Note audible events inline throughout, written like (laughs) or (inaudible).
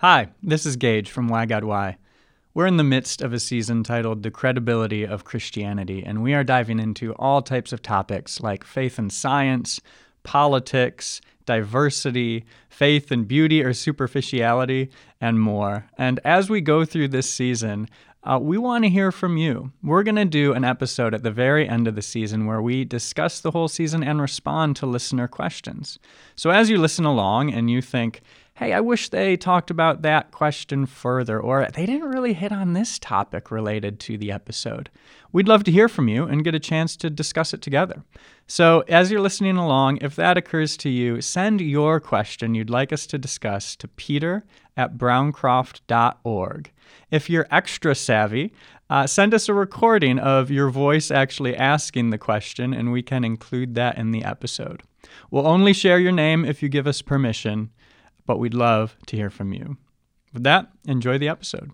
Hi, this is Gage from Why God Why. We're in the midst of a season titled The Credibility of Christianity, and we are diving into all types of topics like faith and science, politics, diversity, faith and beauty or superficiality, and more. And as we go through this season, uh, we want to hear from you. We're going to do an episode at the very end of the season where we discuss the whole season and respond to listener questions. So as you listen along and you think, hey, I wish they talked about that question further, or they didn't really hit on this topic related to the episode. We'd love to hear from you and get a chance to discuss it together. So, as you're listening along, if that occurs to you, send your question you'd like us to discuss to peter at browncroft.org. If you're extra savvy, uh, send us a recording of your voice actually asking the question, and we can include that in the episode. We'll only share your name if you give us permission, but we'd love to hear from you. With that, enjoy the episode.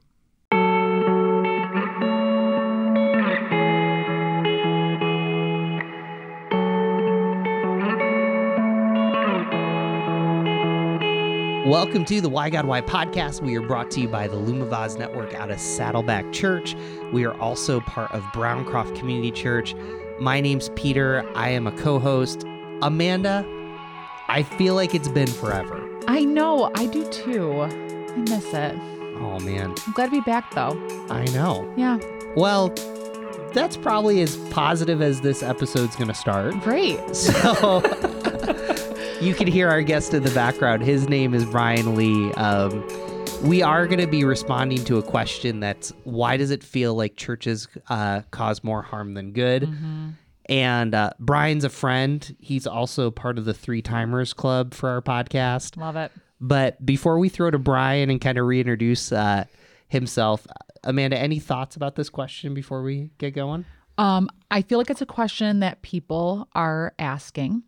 Welcome to the Why God Why podcast. We are brought to you by the Lumavaz Network out of Saddleback Church. We are also part of Browncroft Community Church. My name's Peter. I am a co host. Amanda, I feel like it's been forever. I know, I do too. I miss it. Oh, man. I'm glad to be back though. I know. Yeah, Well, that's probably as positive as this episode's going to start. great. (laughs) So you can hear our guest in the background. His name is Brian Lee. Um, we are going to be responding to a question that's why does it feel like churches uh, cause more harm than good? And uh, Brian's a friend. He's also part of the Three Timers Club for our podcast. Love it. But before we throw to Brian and kind of reintroduce uh, himself, Amanda, any thoughts about this question before we get going? Um, I feel like it's a question that people are asking,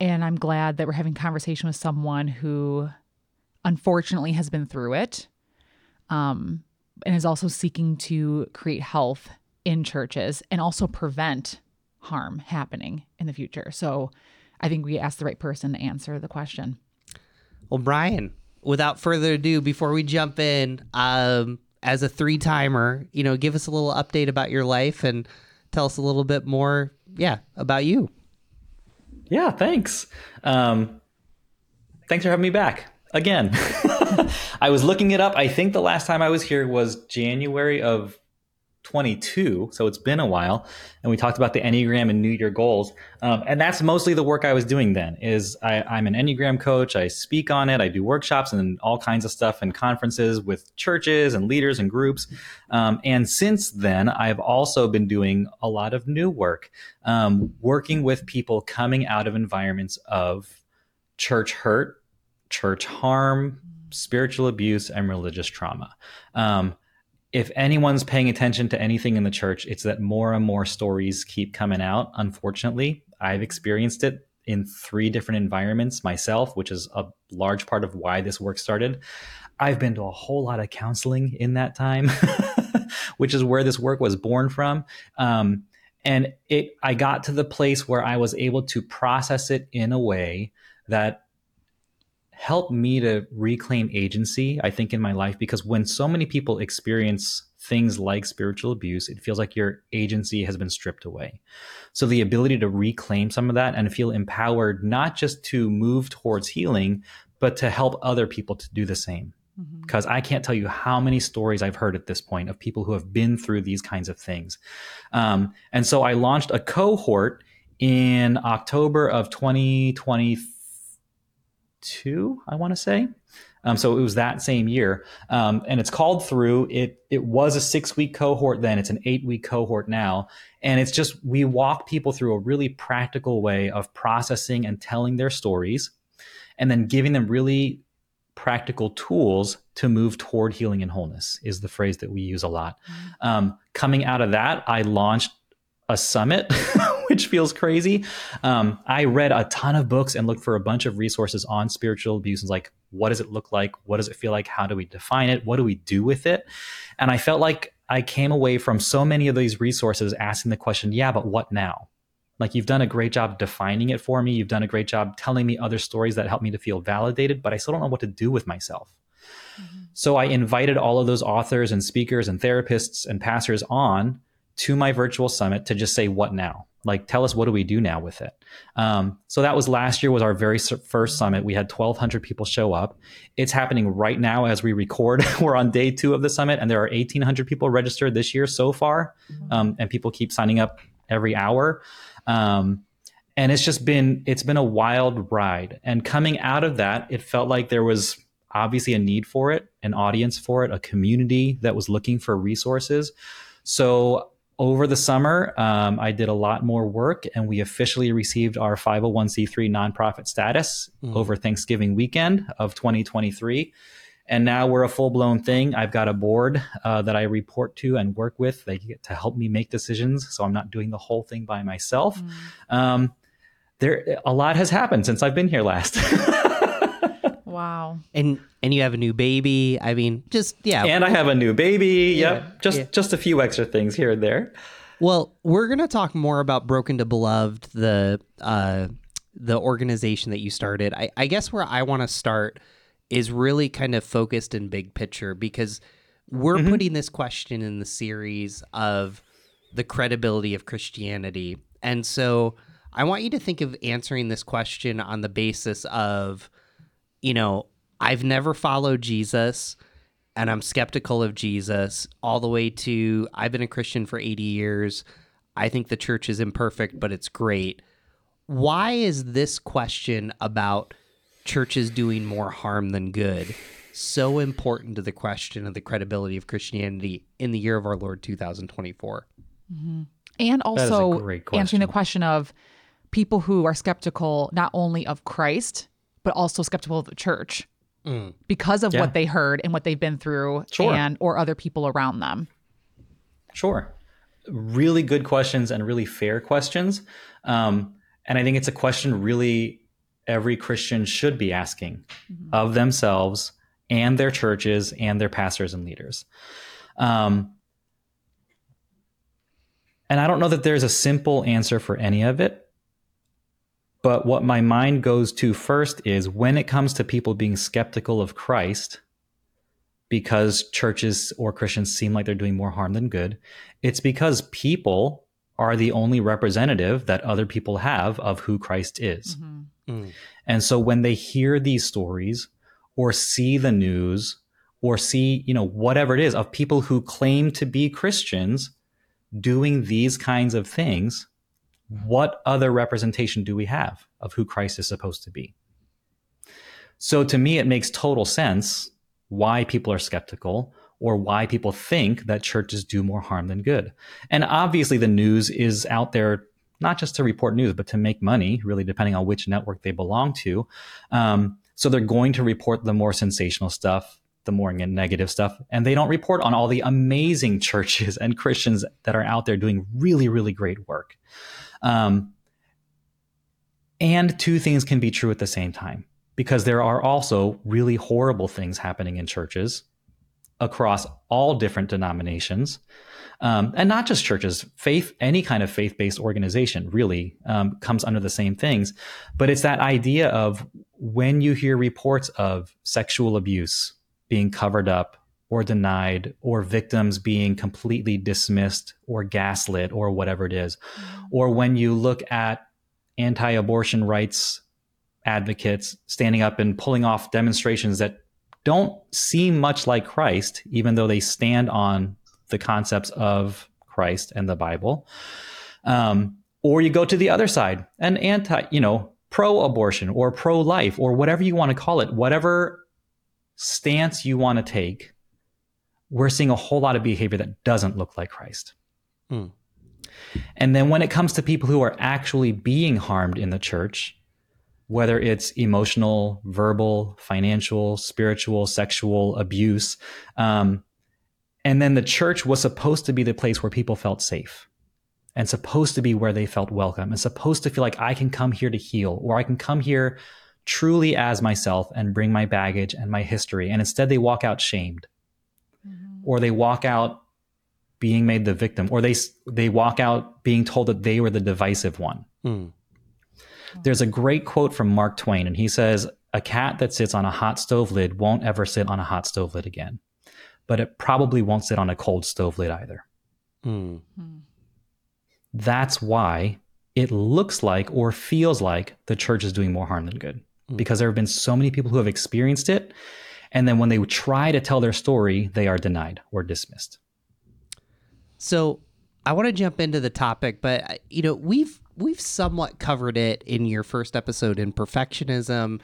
and I'm glad that we're having conversation with someone who unfortunately has been through it, um, and is also seeking to create health in churches and also prevent harm happening in the future. So I think we asked the right person to answer the question. Well, Brian, without further ado, before we jump in, um, as a three timer, you know, give us a little update about your life and tell us a little bit more, yeah, about you. Yeah, thanks. Um, thanks for having me back again. (laughs) I was looking it up. I think the last time I was here was January of 22, so it's been a while. And we talked about the Enneagram and New Year goals, um, and that's mostly the work I was doing then. Is I, I'm an Enneagram coach. I speak on it. I do workshops and all kinds of stuff and conferences with churches and leaders and groups. Um, and since then, I've also been doing a lot of new work, um, working with people coming out of environments of church hurt, church harm, spiritual abuse, and religious trauma. Um, if anyone's paying attention to anything in the church, it's that more and more stories keep coming out. Unfortunately, I've experienced it in three different environments myself, which is a large part of why this work started. I've been to a whole lot of counseling in that time, (laughs) which is where this work was born from. Um, and it, I got to the place where I was able to process it in a way that helped me to reclaim agency, I think, in my life. Because when so many people experience things like spiritual abuse, it feels like your agency has been stripped away. So the ability to reclaim some of that and feel empowered, not just to move towards healing, but to help other people to do the same. Because I can't tell you how many stories I've heard at this point of people who have been through these kinds of things. Um, and so I launched a cohort in October of 2023 two, I want to say. Um, so it was that same year, um, and it's called through. It it was a six week cohort then. It's an eight week cohort now, and it's just we walk people through a really practical way of processing and telling their stories, and then giving them really practical tools to move toward healing and wholeness. Is the phrase that we use a lot. Um, coming out of that, I launched a summit, (laughs) which feels crazy. Um, I read a ton of books and looked for a bunch of resources on spiritual abuse and like, what does it look like? What does it feel like? How do we define it? What do we do with it? And I felt like I came away from so many of these resources asking the question, yeah, but what now? Like, you've done a great job defining it for me. You've done a great job telling me other stories that help me to feel validated, but I still don't know what to do with myself. So I invited all of those authors and speakers and therapists and pastors on to my virtual summit to just say, what now? Like, tell us what do we do now with it? Um, so that was last year was our very first summit. We had 1,200 people show up. It's happening right now as we record. (laughs) We're on day two of the summit, and there are 1,800 people registered this year so far, um, and people keep signing up every hour. Um, and it's just been it's been a wild ride. And coming out of that, it felt like there was obviously a need for it, an audience for it, a community that was looking for resources. So over the summer, um, I did a lot more work, and we officially received our 501c3 nonprofit status mm. over Thanksgiving weekend of 2023. And now we're a full blown thing. I've got a board uh, that I report to and work with. They get to help me make decisions, so I'm not doing the whole thing by myself. Mm. Um, there, a lot has happened since I've been here last. (laughs) Wow. And and you have a new baby. I mean, just yeah. And I have a new baby. Yeah, yep. Just yeah. just a few extra things here and there. Well, we're gonna talk more about Broken to Beloved, the uh the organization that you started. I, I guess where I want to start is really kind of focused in big picture because we're mm-hmm. putting this question in the series of the credibility of Christianity. And so I want you to think of answering this question on the basis of you know, I've never followed Jesus and I'm skeptical of Jesus all the way to I've been a Christian for 80 years. I think the church is imperfect, but it's great. Why is this question about churches doing more harm than good so important to the question of the credibility of Christianity in the year of our Lord 2024? Mm-hmm. And also answering the question of people who are skeptical not only of Christ, but also skeptical of the church mm. because of yeah. what they heard and what they've been through sure. and or other people around them. Sure. Really good questions and really fair questions. Um, and I think it's a question really every Christian should be asking mm-hmm. of themselves and their churches and their pastors and leaders. Um, and I don't know that there's a simple answer for any of it. But what my mind goes to first is when it comes to people being skeptical of Christ, because churches or Christians seem like they're doing more harm than good, it's because people are the only representative that other people have of who Christ is. Mm-hmm. Mm. And so when they hear these stories or see the news or see, you know, whatever it is of people who claim to be Christians doing these kinds of things, what other representation do we have of who Christ is supposed to be? So to me, it makes total sense why people are skeptical or why people think that churches do more harm than good. And obviously, the news is out there not just to report news, but to make money, really, depending on which network they belong to. Um, so they're going to report the more sensational stuff, the more negative stuff, and they don't report on all the amazing (laughs) churches and Christians that are out there doing really, really great work. Um, and two things can be true at the same time because there are also really horrible things happening in churches across all different denominations. Um, and not just churches, faith, any kind of faith based organization really um, comes under the same things. But it's that idea of when you hear reports of sexual abuse being covered up or denied or victims being completely dismissed or gaslit or whatever it is. Mm-hmm. Or when you look at anti abortion rights advocates standing up and pulling off demonstrations that don't seem much like Christ, even though they stand on the concepts of Christ and the Bible. Um, or you go to the other side, an anti, you know, pro abortion or pro life or whatever you want to call it, whatever stance you want to take we're seeing a whole lot of behavior that doesn't look like Christ. Mm. And then when it comes to people who are actually being harmed in the church, whether it's emotional, verbal, financial, spiritual, sexual abuse, um, and then the church was supposed to be the place where people felt safe and supposed to be where they felt welcome and supposed to feel like I can come here to heal or I can come here truly as myself and bring my baggage and my history. And instead, they walk out shamed or they walk out being made the victim, or they they walk out being told that they were the divisive one. Mm. There's a great quote from Mark Twain, and he says, a cat that sits on a hot stove lid won't ever sit on a hot stove lid again, but it probably won't sit on a cold stove lid either. Mm. That's why it looks like or feels like the church is doing more harm than good because there have been so many people who have experienced it. And then when they try to tell their story, they are denied or dismissed. So I want to jump into the topic, but uh, you know we've we've somewhat covered it in your first episode in perfectionism,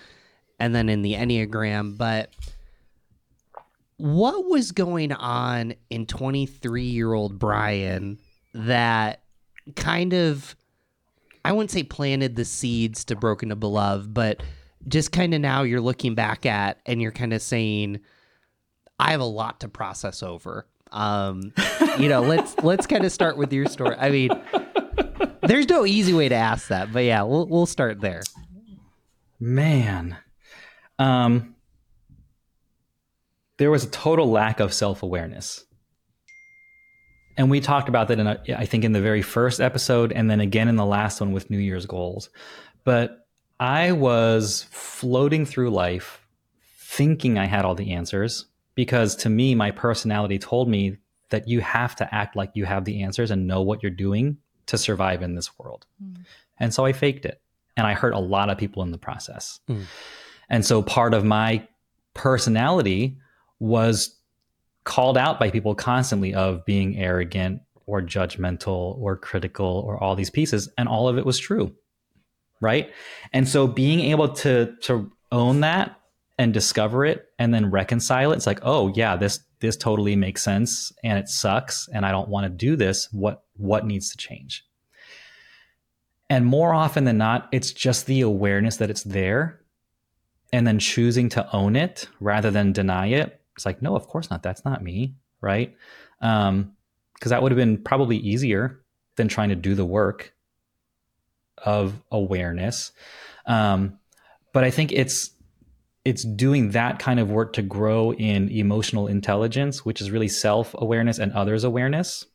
and then in the enneagram. But what was going on in twenty three year old Brian that kind of I wouldn't say planted the seeds to Broken to Beloved, but just kind of now you're looking back at and you're kind of saying, I have a lot to process over. Um, you know, let's let's kind of start with your story. I mean, there's no easy way to ask that, but yeah, we'll we'll start there. Man, um, there was a total lack of self awareness. And we talked about that in, a, I think, in the very first episode, and then again in the last one with New Year's goals. But I was floating through life thinking I had all the answers because to me, my personality told me that you have to act like you have the answers and know what you're doing to survive in this world. Mm. And so I faked it. And I hurt a lot of people in the process. Mm. And so part of my personality was called out by people constantly of being arrogant or judgmental or critical or all these pieces and all of it was true right and so being able to to own that and discover it and then reconcile it it's like oh yeah this this totally makes sense and it sucks and i don't want to do this what what needs to change and more often than not it's just the awareness that it's there and then choosing to own it rather than deny it it's like, no, of course not. That's not me, right? Um, because that would have been probably easier than trying to do the work of awareness. Um, but I think it's it's doing that kind of work to grow in emotional intelligence, which is really self awareness and others awareness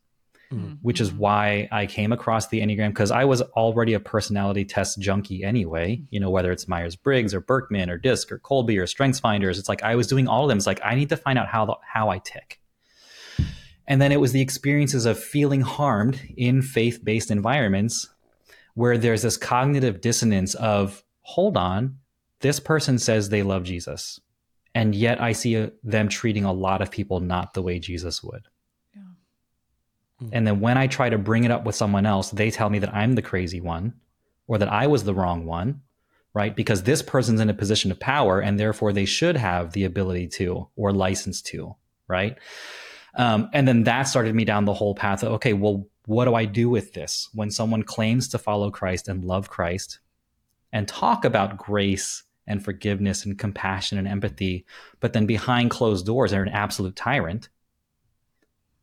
mm-hmm. which is why I came across the Enneagram because I was already a personality test junkie anyway. You know, whether it's Myers Briggs or Birkman or DISC or Kolbe or Strengths Finders, it's like I was doing all of them. It's like I need to find out how the, how I tick. And then it was the experiences of feeling harmed in faith based environments where there's this cognitive dissonance of, hold on, this person says they love Jesus. And yet I see them treating a lot of people not the way Jesus would. Mm-hmm. And then when I try to bring it up with someone else, they tell me that I'm the crazy one or that I was the wrong one, right? Because this person's in a position of power and therefore they should have the ability to or license to, right? Um, and then that started me down the whole path of, okay, well, what do I do with this? When someone claims to follow Christ and love Christ and talk about grace and forgiveness and compassion and empathy, but then behind closed doors are an absolute tyrant,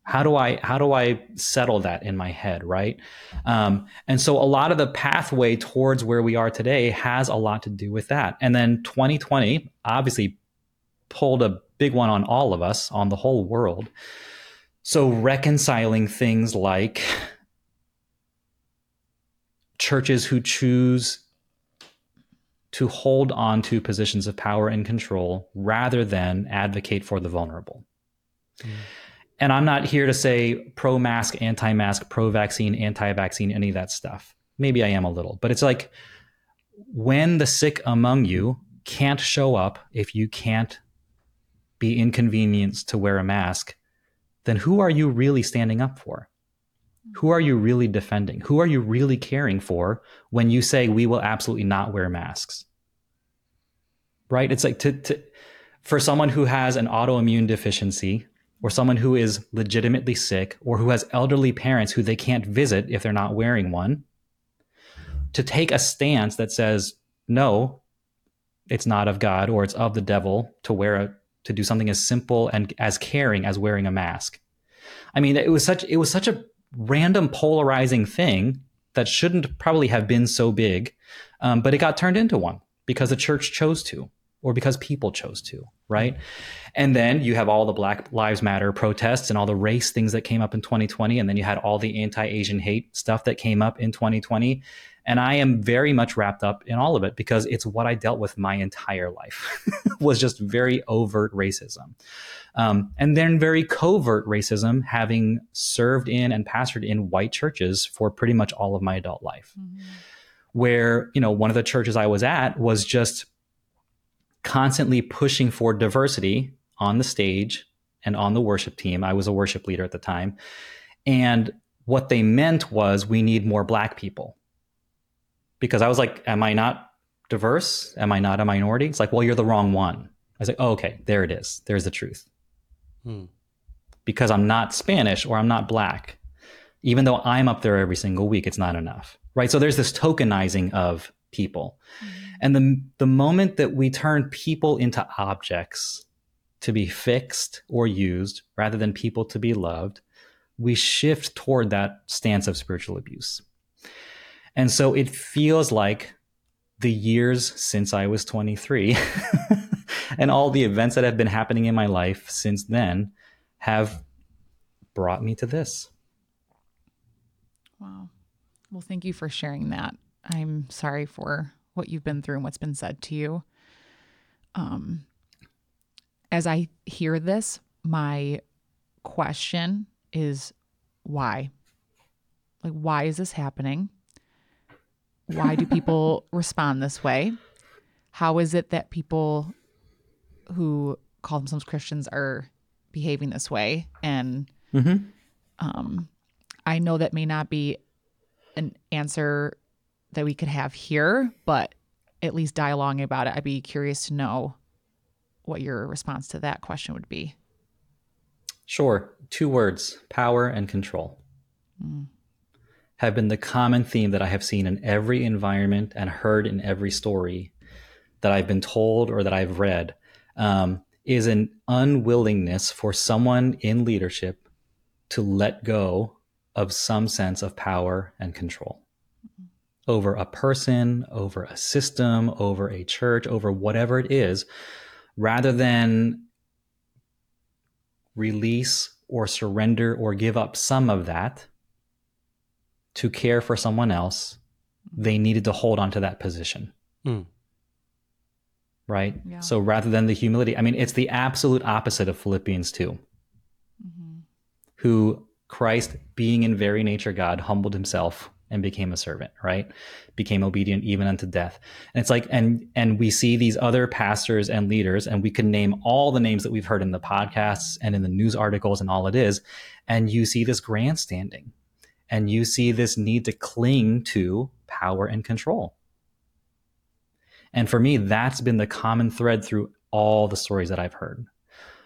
how do i how do i settle that in my head right? Um, and so a lot of the pathway towards where we are today has a lot to do with that. And then 2020 obviously pulled a big one on all of us on the whole world so reconciling things like churches who choose to hold on to positions of power and control rather than advocate for the vulnerable mm and I'm not here to say pro mask, anti mask, pro vaccine, anti vaccine, any of that stuff. Maybe I am a little, but it's like when the sick among you can't show up if you can't be inconvenienced to wear a mask, then who are you really standing up for? Who are you really defending? Who are you really caring for when you say we will absolutely not wear masks? Right? It's like to, to for someone who has an autoimmune deficiency or someone who is legitimately sick or who has elderly parents who they can't visit if they're not wearing one to take a stance that says no it's not of god or it's of the devil to wear a to do something as simple and as caring as wearing a mask i mean it was such it was such a random polarizing thing that shouldn't probably have been so big um, but it got turned into one because the church chose to or because people chose to right? And then you have all the Black Lives Matter protests and all the race things that came up in 2020. And then you had all the anti Asian hate stuff that came up in 2020. And I am very much wrapped up in all of it because it's what I dealt with my entire life (laughs) was just very overt racism. Um, and then very covert racism, having served in and pastored in white churches for pretty much all of my adult life. Mm-hmm. Where, you know, one of the churches I was at was just constantly pushing for diversity on the stage and on the worship team. I was a worship leader at the time. And what they meant was we need more black people. Because I was like, am I not diverse? Am I not a minority? It's like, well, you're the wrong one. I was like, oh, okay, there it is. There's the truth. Hmm. Because I'm not Spanish or I'm not black. Even though I'm up there every single week, it's not enough. Right. So there's this tokenizing of people. Mm-hmm. And the, the moment that we turn people into objects to be fixed or used rather than people to be loved, we shift toward that stance of spiritual abuse. And so it feels like the years since I was 23 (laughs) and all the events that have been happening in my life since then have brought me to this. Wow. Well, thank you for sharing that. I'm sorry for what you've been through and what's been said to you. Um, as I hear this, my question is why? Like, why is this happening? Why do people (laughs) respond this way? How is it that people who call themselves Christians are behaving this way? And mm-hmm. um, I know that may not be an answer that we could have here, but at least dialoguing about it, I'd be curious to know what your response to that question would be. Sure. Two words power and control mm. Have been the common theme that I have seen in every environment and heard in every story that I've been told or that I've read. Um, is an unwillingness for someone in leadership to let go of some sense of power and control over a person, over a system, over a church, over whatever it is, rather than release or surrender or give up some of that to care for someone else, they needed to hold on to that position. Mm. Right? Yeah. So rather than the humility, I mean, it's the absolute opposite of Philippians 2, mm-hmm. who Christ, being in very nature God, humbled himself and became a servant, right? Became obedient even unto death. And it's like, and and we see these other pastors and leaders, and we can name all the names that we've heard in the podcasts and in the news articles and all it is, and you see this grandstanding, and you see this need to cling to power and control. And for me, that's been the common thread through all the stories that I've heard.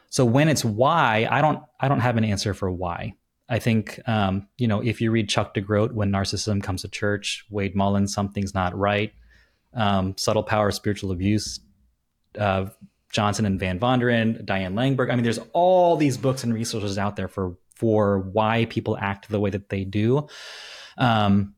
So when it's why, I don't I don't have an answer for why. I think, um, you know, if you read Chuck DeGroat, When Narcissism Comes to Church, Wade Mullins, Something's Not Right, um, Subtle Power Spiritual Abuse, uh, Johnson and Van Vonderen, Diane Langberg. I mean, there's all these books and resources out there for for why people act the way that they do. Um,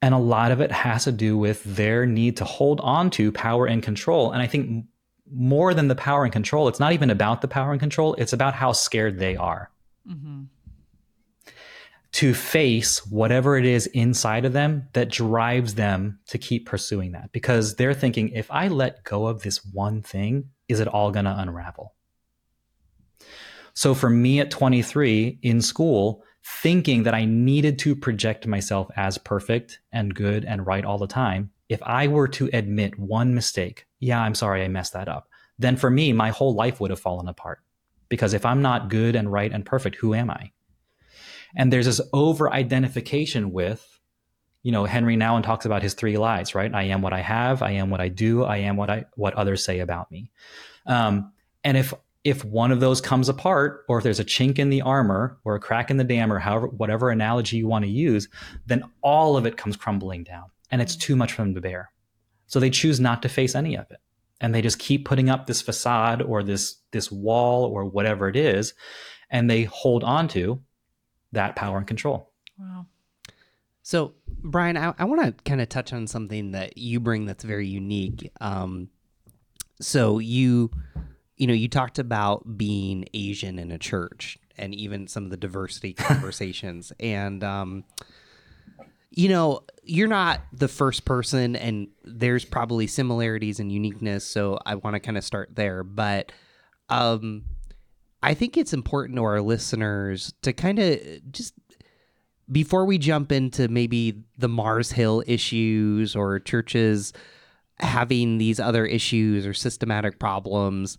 and a lot of it has to do with their need to hold on to power and control. And I think more than the power and control, it's not even about the power and control, it's about how scared they are. Mm-hmm. To face whatever it is inside of them that drives them to keep pursuing that. Because they're thinking, if I let go of this one thing, is it all going to unravel? So for me at 23 in school, thinking that I needed to project myself as perfect and good and right all the time, if I were to admit one mistake, yeah, I'm sorry, I messed that up, then for me, my whole life would have fallen apart. Because if I'm not good and right and perfect, who am I? And there's this over identification with, you know, Henri Nouwen talks about his three lies, right? I am what I have, I am what I do, I am what I what others say about me. Um, and if if one of those comes apart, or if there's a chink in the armor or a crack in the dam, or however whatever analogy you want to use, then all of it comes crumbling down, and it's too much for them to bear. So they choose not to face any of it. And they just keep putting up this facade or this this wall or whatever it is, and they hold on to that power and control. Wow. So, Brian, I, I want to kind of touch on something that you bring that's very unique. Um, so you you know you talked about being asian in a church and even some of the diversity (laughs) conversations. And um you know you're not the first person and there's probably similarities and uniqueness. So i want to kind of start there. But um i think it's important to our listeners to kind of just before we jump into maybe the mars hill issues or churches having these other issues or systematic problems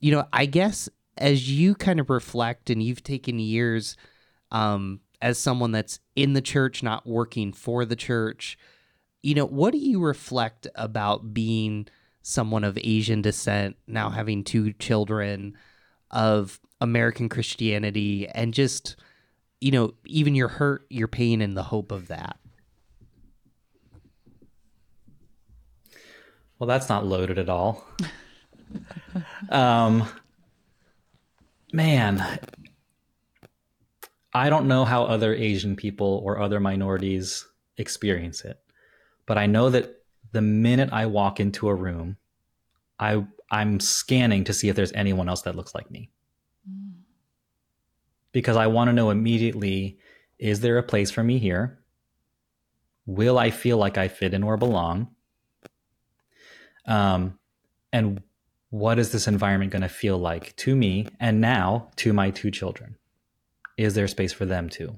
you know i guess as you kind of reflect and you've taken years um as someone that's in the church, not working for the church, you know, what do you reflect about being someone of Asian descent, now having two children, of American Christianity, and just, you know, even your hurt, your pain, and the hope of that? Well, that's not loaded at all. (laughs) um, man, I don't know how other Asian people or other minorities experience it, but I know that the minute I walk into a room, I I'm scanning to see if there's anyone else that looks like me. Because I want to know immediately is there a place for me here? Will I feel like I fit in or belong? Um, and what is this environment going to feel like to me and now to my two children? is there space for them too?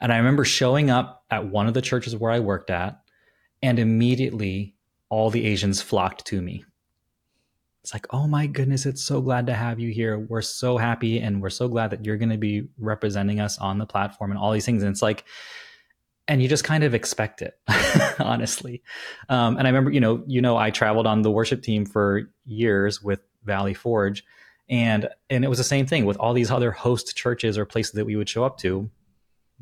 And I remember showing up at one of the churches where I worked at, and immediately all the Asians flocked to me. It's like, oh my goodness, it's so glad to have you here. We're so happy, and we're so glad that you're going to be representing us on the platform and all these things. And it's like, and you just kind of expect it, (laughs) honestly. Um, and I remember, you know, you know, I traveled on the worship team for years with Valley Forge, and and it was the same thing with all these other host churches or places that we would show up to.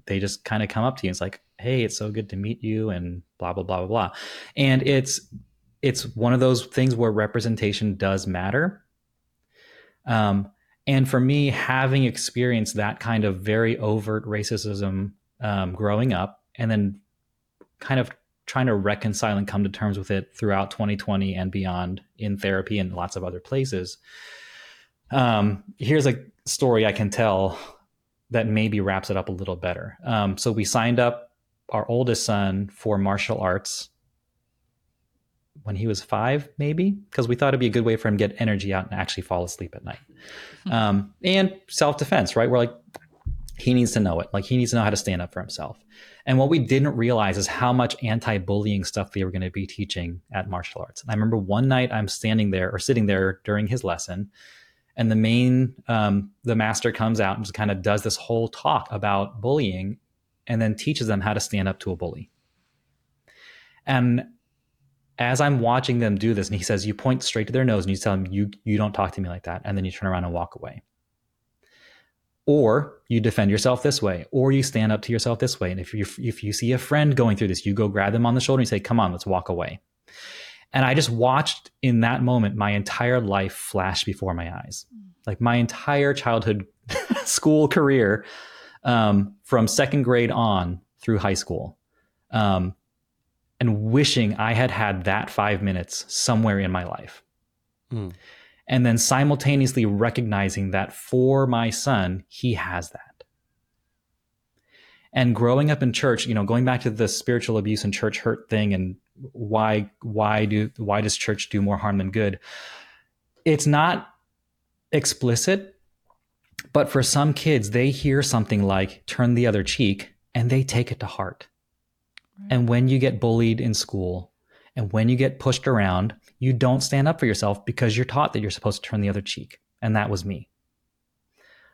They just kind of come up to you and it's like hey it's so good to meet you and blah blah blah blah blah. And it's it's one of those things where representation does matter. Um, and for me having experienced that kind of very overt racism um, growing up and then kind of trying to reconcile and come to terms with it throughout 2020 and beyond in therapy and lots of other places um, here's a story I can tell that maybe wraps it up a little better. Um, so we signed up our oldest son for martial arts when he was five, maybe, because we thought it'd be a good way for him to get energy out and actually fall asleep at night. Hmm. Um, and self defense, right? We're like, he needs to know it. Like he needs to know how to stand up for himself. And what we didn't realize is how much anti-bullying stuff they were going to be teaching at martial arts. And I remember one night I'm standing there or sitting there during his lesson, and the main um, the master comes out and just kind of does this whole talk about bullying and then teaches them how to stand up to a bully and as i'm watching them do this and he says you point straight to their nose and you tell them you you don't talk to me like that and then you turn around and walk away or you defend yourself this way or you stand up to yourself this way and if you if you see a friend going through this you go grab them on the shoulder and say come on let's walk away and I just watched in that moment my entire life flash before my eyes. Like my entire childhood (laughs) school career um, from second grade on through high school. Um, and wishing I had had that five minutes somewhere in my life. Mm. And then simultaneously recognizing that for my son, he has that. And growing up in church, you know, going back to the spiritual abuse and church hurt thing and why why do why does church do more harm than good it's not explicit but for some kids they hear something like turn the other cheek and they take it to heart right. and when you get bullied in school and when you get pushed around you don't stand up for yourself because you're taught that you're supposed to turn the other cheek and that was me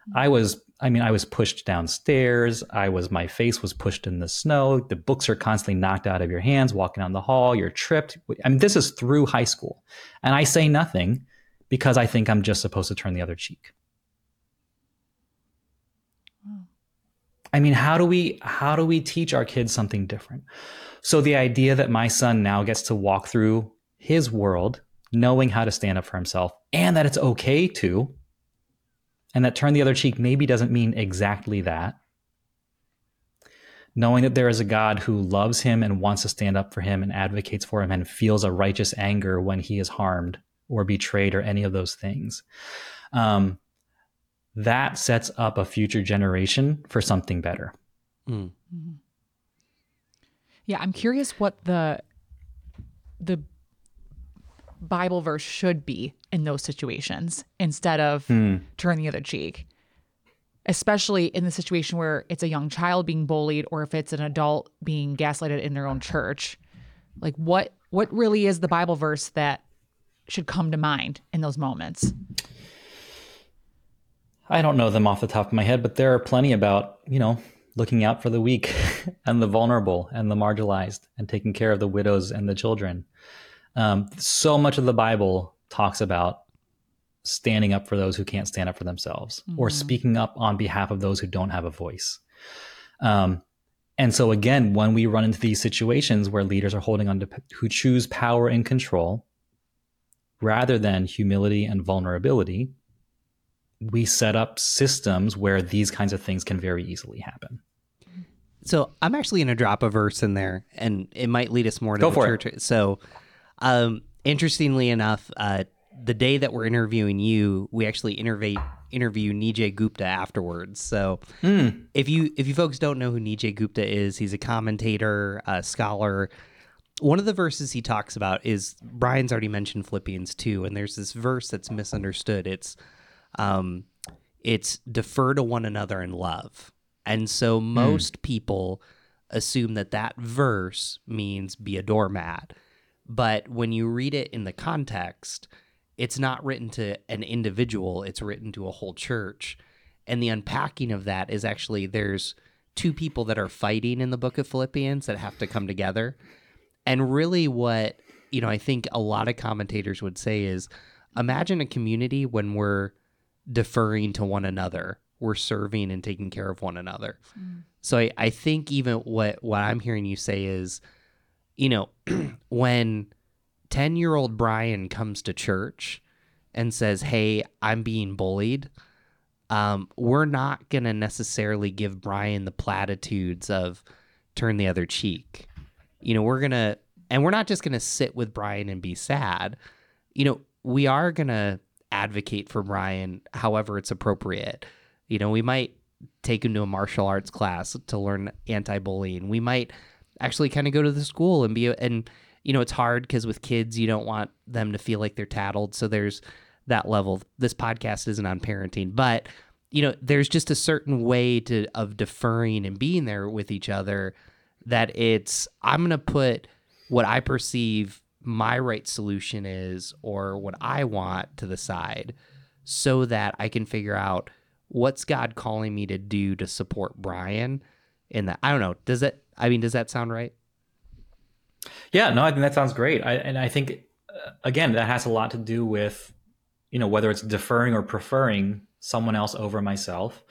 mm-hmm. i was I mean, I was pushed downstairs. I was, my face was pushed in the snow. The books are constantly knocked out of your hands walking down the hall. You're tripped. I mean, this is through high school. And I say nothing because I think I'm just supposed to turn the other cheek. I mean, how do we how do we teach our kids something different? So the idea that my son now gets to walk through his world knowing how to stand up for himself and that it's okay to and that turn the other cheek maybe doesn't mean exactly that. Knowing that there is a God who loves him and wants to stand up for him and advocates for him and feels a righteous anger when he is harmed or betrayed or any of those things. Um, that sets up a future generation for something better. Mm. Yeah, I'm curious what the the Bible verse should be in those situations instead of Hmm. turn the other cheek. Especially in the situation where it's a young child being bullied or if it's an adult being gaslighted in their own church. Like what what really is the Bible verse that should come to mind in those moments? I don't know them off the top of my head, but there are plenty about, you know, looking out for the weak (laughs) and the vulnerable and the marginalized and taking care of the widows and the children. Um, so much of the Bible talks about standing up for those who can't stand up for themselves or speaking up on behalf of those who don't have a voice. Um, and so, again, when we run into these situations where leaders are holding on to, who choose power and control rather than humility and vulnerability, we set up systems where these kinds of things can very easily happen. So I'm actually going to drop a verse in there, and it might lead us more to Go the for it. church. So, um, interestingly enough, uh, the day that we're interviewing you, we actually interview interview Nijay Gupta afterwards. So, if you if you folks don't know who Nijay Gupta is, he's a commentator, a scholar. One of the verses he talks about is Brian's already mentioned Philippians 2 and there's this verse that's misunderstood. It's um it's defer to one another in love. And so most people assume that that verse means be a doormat. But when you read it in the context, it's not written to an individual, it's written to a whole church. And the unpacking of that is actually there's two people that are fighting in the book of Philippians that have to come together. And really, what you know, I think a lot of commentators would say is imagine a community when we're deferring to one another, we're serving and taking care of one another. Mm. So I, I think even what what I'm hearing you say is, you know, (clears throat) when 10 year old Brian comes to church and says, Hey, I'm being bullied, um, we're not going to necessarily give Brian the platitudes of turn the other cheek. You know, we're going to, and we're not just going to sit with Brian and be sad. You know, we are going to advocate for Brian however it's appropriate. You know, we might take him to a martial arts class to learn anti-bullying. We might actually kind of go to the school and be and you know, it's hard because with kids you don't want them to feel like they're tattled. So there's that level. This podcast isn't on parenting, but you know, there's just a certain way to of deferring and being there with each other that it's I'm going to put what I perceive my right solution is or what I want to the side so that I can figure out what's God calling me to do to support Brian in that. I don't know. Does that I mean does that sound right? Yeah, no, I think that sounds great. I, and I think, uh, again, that has a lot to do with, you know, whether it's deferring or preferring someone else over myself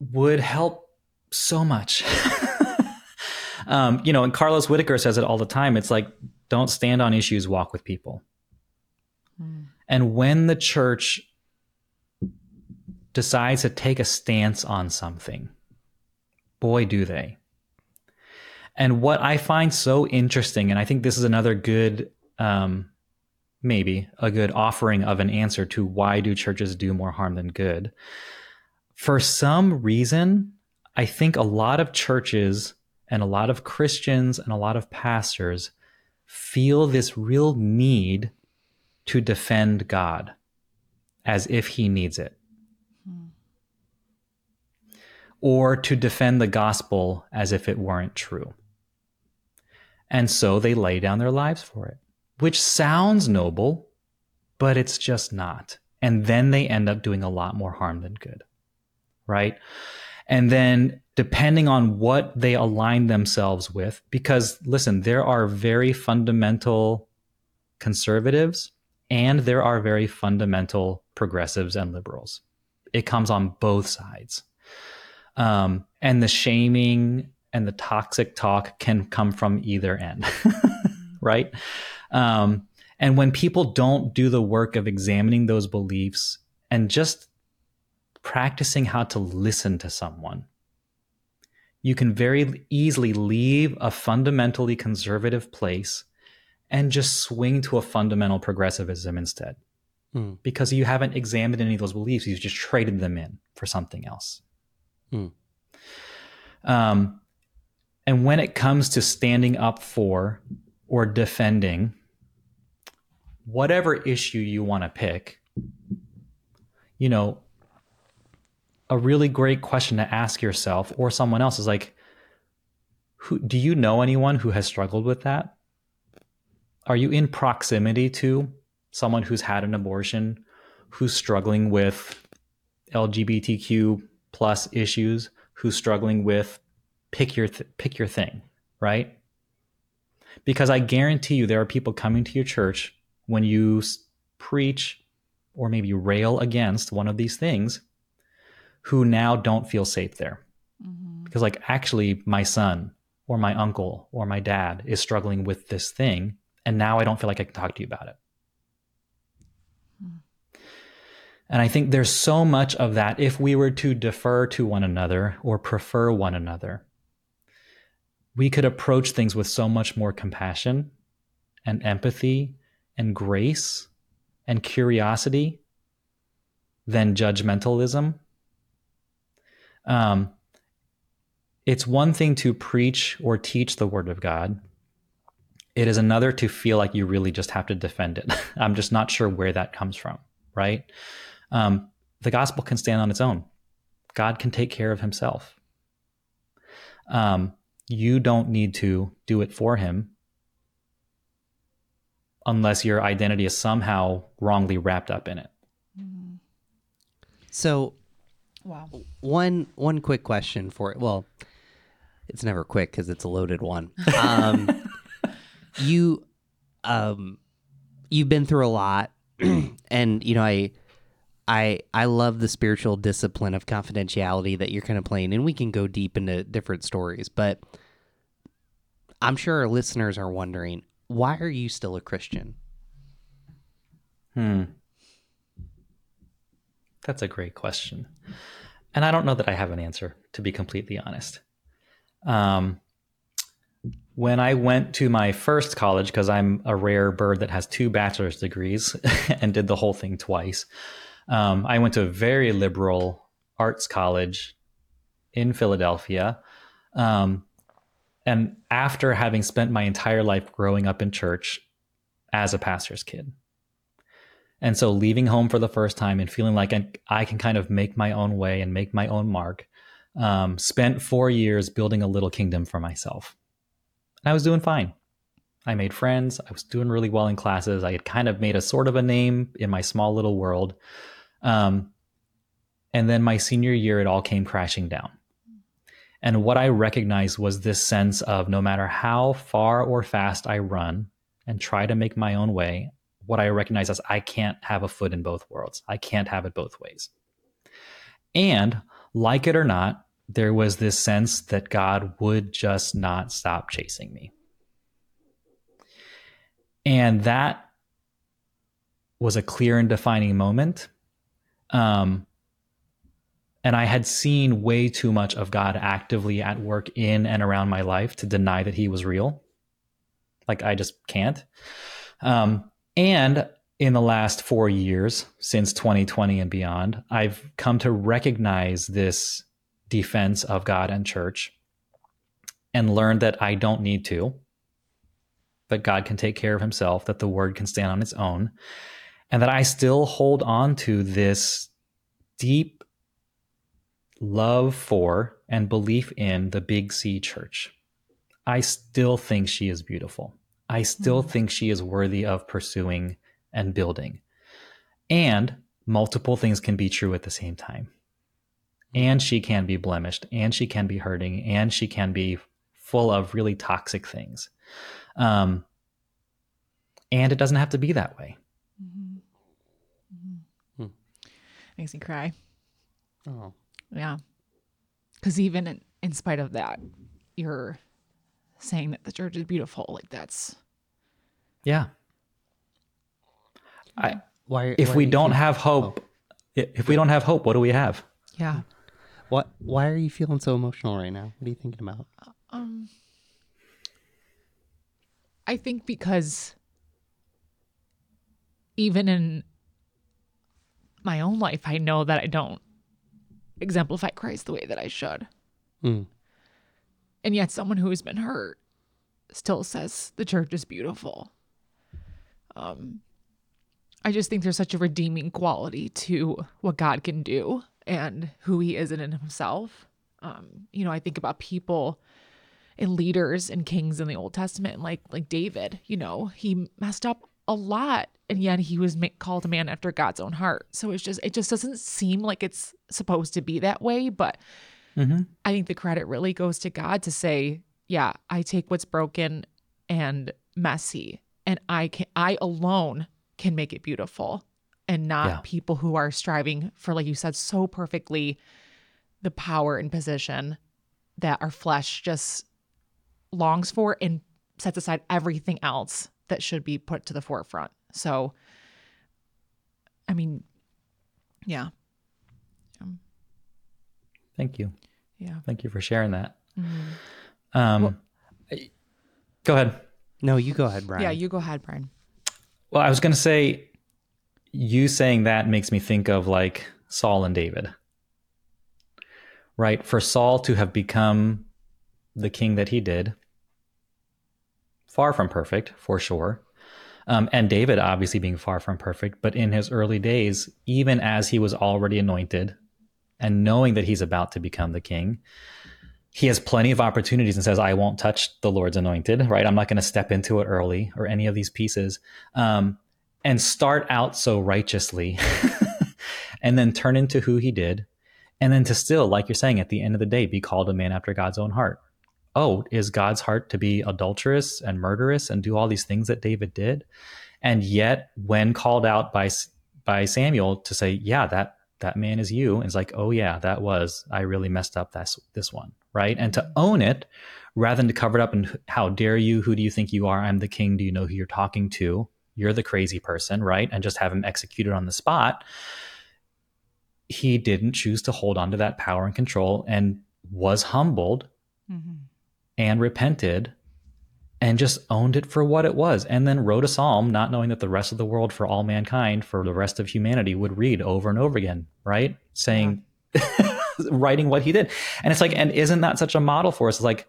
would help so much. (laughs) um, you know, and Carlos Whitaker says it all the time. It's like, don't stand on issues, walk with people. And when the church decides to take a stance on something, boy, do they. And what I find so interesting, and I think this is another good, um, maybe a good offering of an answer to why do churches do more harm than good. For some reason, I think a lot of churches and a lot of Christians and a lot of pastors feel this real need to defend God as if he needs it. Or to defend the gospel as if it weren't true. And so they lay down their lives for it, which sounds noble, but it's just not. And then they end up doing a lot more harm than good. Right. And then depending on what they align themselves with, because listen, there are very fundamental conservatives and there are very fundamental progressives and liberals. It comes on both sides. Um, and the shaming and the toxic talk can come from either end, (laughs) right? Um, and when people don't do the work of examining those beliefs and just practicing how to listen to someone, you can very easily leave a fundamentally conservative place and just swing to a fundamental progressivism instead. Hmm. Because you haven't examined any of those beliefs, you've just traded them in for something else. Hmm. Um, and when it comes to standing up for or defending whatever issue you want to pick, you know, a really great question to ask yourself or someone else is like, who do you know anyone who has struggled with that? Are you in proximity to someone who's had an abortion, who's struggling with LGBTQ plus issues, who's struggling with pick your th- pick your thing, right? Because I guarantee you there are people coming to your church when you preach or maybe rail against one of these things who now don't feel safe there. Mm-hmm. Because like actually my son or my uncle or my dad is struggling with this thing and now I don't feel like I can talk to you about it. And I think there's so much of that if we were to defer to one another or prefer one another, we could approach things with so much more compassion and empathy and grace and curiosity than judgmentalism. Um, it's one thing to preach or teach the word of God. It is another to feel like you really just have to defend it. (laughs) I'm just not sure where that comes from, right? Um, the gospel can stand on its own. God can take care of himself. Um, you don't need to do it for him unless your identity is somehow wrongly wrapped up in it. So Wow. one one quick question for it. Well, it's never quick because it's a loaded one. Um, (laughs) you, um, you've been through a lot, (clears throat) and you know I, I I love the spiritual discipline of confidentiality that you're kind of playing, and we can go deep into different stories, but I'm sure our listeners are wondering why are you still a Christian? Hmm. That's a great question. And I don't know that I have an answer, to be completely honest. Um, when I went to my first college, because I'm a rare bird that has two bachelor's degrees (laughs) and did the whole thing twice, um, I went to a very liberal arts college in Philadelphia. Um, and after having spent my entire life growing up in church as a pastor's kid, and so leaving home for the first time and feeling like I, I can kind of make my own way and make my own mark, um, spent four years building a little kingdom for myself. And I was doing fine. I made friends. I was doing really well in classes. I had kind of made a sort of a name in my small little world. Um, and then my senior year, it all came crashing down. And what I recognized was this sense of no matter how far or fast I run and try to make my own way, what I recognize as I can't have a foot in both worlds. I can't have it both ways. And like it or not, there was this sense that God would just not stop chasing me. And that was a clear and defining moment. Um, and I had seen way too much of God actively at work in and around my life to deny that He was real. Like, I just can't. Um, and in the last four years, since 2020 and beyond, I've come to recognize this defense of God and church and learned that I don't need to, that God can take care of himself, that the word can stand on its own, and that I still hold on to this deep love for and belief in the Big C church. I still think she is beautiful. I still think she is worthy of pursuing and building. And multiple things can be true at the same time. And she can be blemished, and she can be hurting, and she can be full of really toxic things. Um, and it doesn't have to be that way. Makes me cry. Oh, Yeah. Because even in, in spite of that, you're saying that the church is beautiful. Like that's Yeah. I, why? if why we do don't have hope, i- if we don't have hope, what do we have? yeah. what? Why are you feeling so emotional right now? What are you thinking about? Um I think because even in my own life, I know that I don't exemplify Christ the way that I should. Mm. And yet, someone who has been hurt still says the church is beautiful. Um, I just think there's such a redeeming quality to what God can do and who He is in Himself. Um, you know, I think about people and leaders and kings in the Old Testament, like like David. You know, he messed up a lot, and yet he was ma- called a man after God's own heart. So it's just it just doesn't seem like it's supposed to be that way. But Mm-hmm. I think the credit really goes to God to say, yeah, I take what's broken and messy, and I can I alone can make it beautiful, and not Yeah. people who are striving for, like you said, so perfectly, the power and position that our flesh just longs for and sets aside everything else that should be put to the forefront. So, I mean, yeah, Um, Thank you. yeah. Thank you for sharing that. Mhm. Um, Well- go ahead. No, you go ahead, Brian. Yeah, you go ahead, Brian. Well, I was going to say, you saying that makes me think of like Saul and David. Right? For Saul to have become the king that he did, far from perfect, for sure. Um, and David obviously being far from perfect, but in his early days, even as he was already anointed and knowing that he's about to become the king, he has plenty of opportunities and says, I won't touch the Lord's anointed, right? I'm not going to step into it early or any of these pieces. Um, and start out so righteously (laughs) and then turn into who he did. And then to still, like you're saying, at the end of the day, be called a man after God's own heart. Oh, is God's heart to be adulterous and murderous and do all these things that David did? And yet, when called out by by Samuel to say, "Yeah, that that man is you," it's like, "Oh yeah, that was I really messed up this this one." right? And to own it rather than to cover it up and how dare you? Who do you think you are? I'm the king. Do you know who you're talking to? You're the crazy person, right? And just have him executed on the spot. He didn't choose to hold on to that power and control and was humbled mm-hmm. And repented and just owned it for what it was and then wrote a psalm not knowing that the rest of the world for all mankind for the rest of humanity would read over and over again right? Saying (laughs) writing what he did. And it's like and isn't that such a model for us? It's like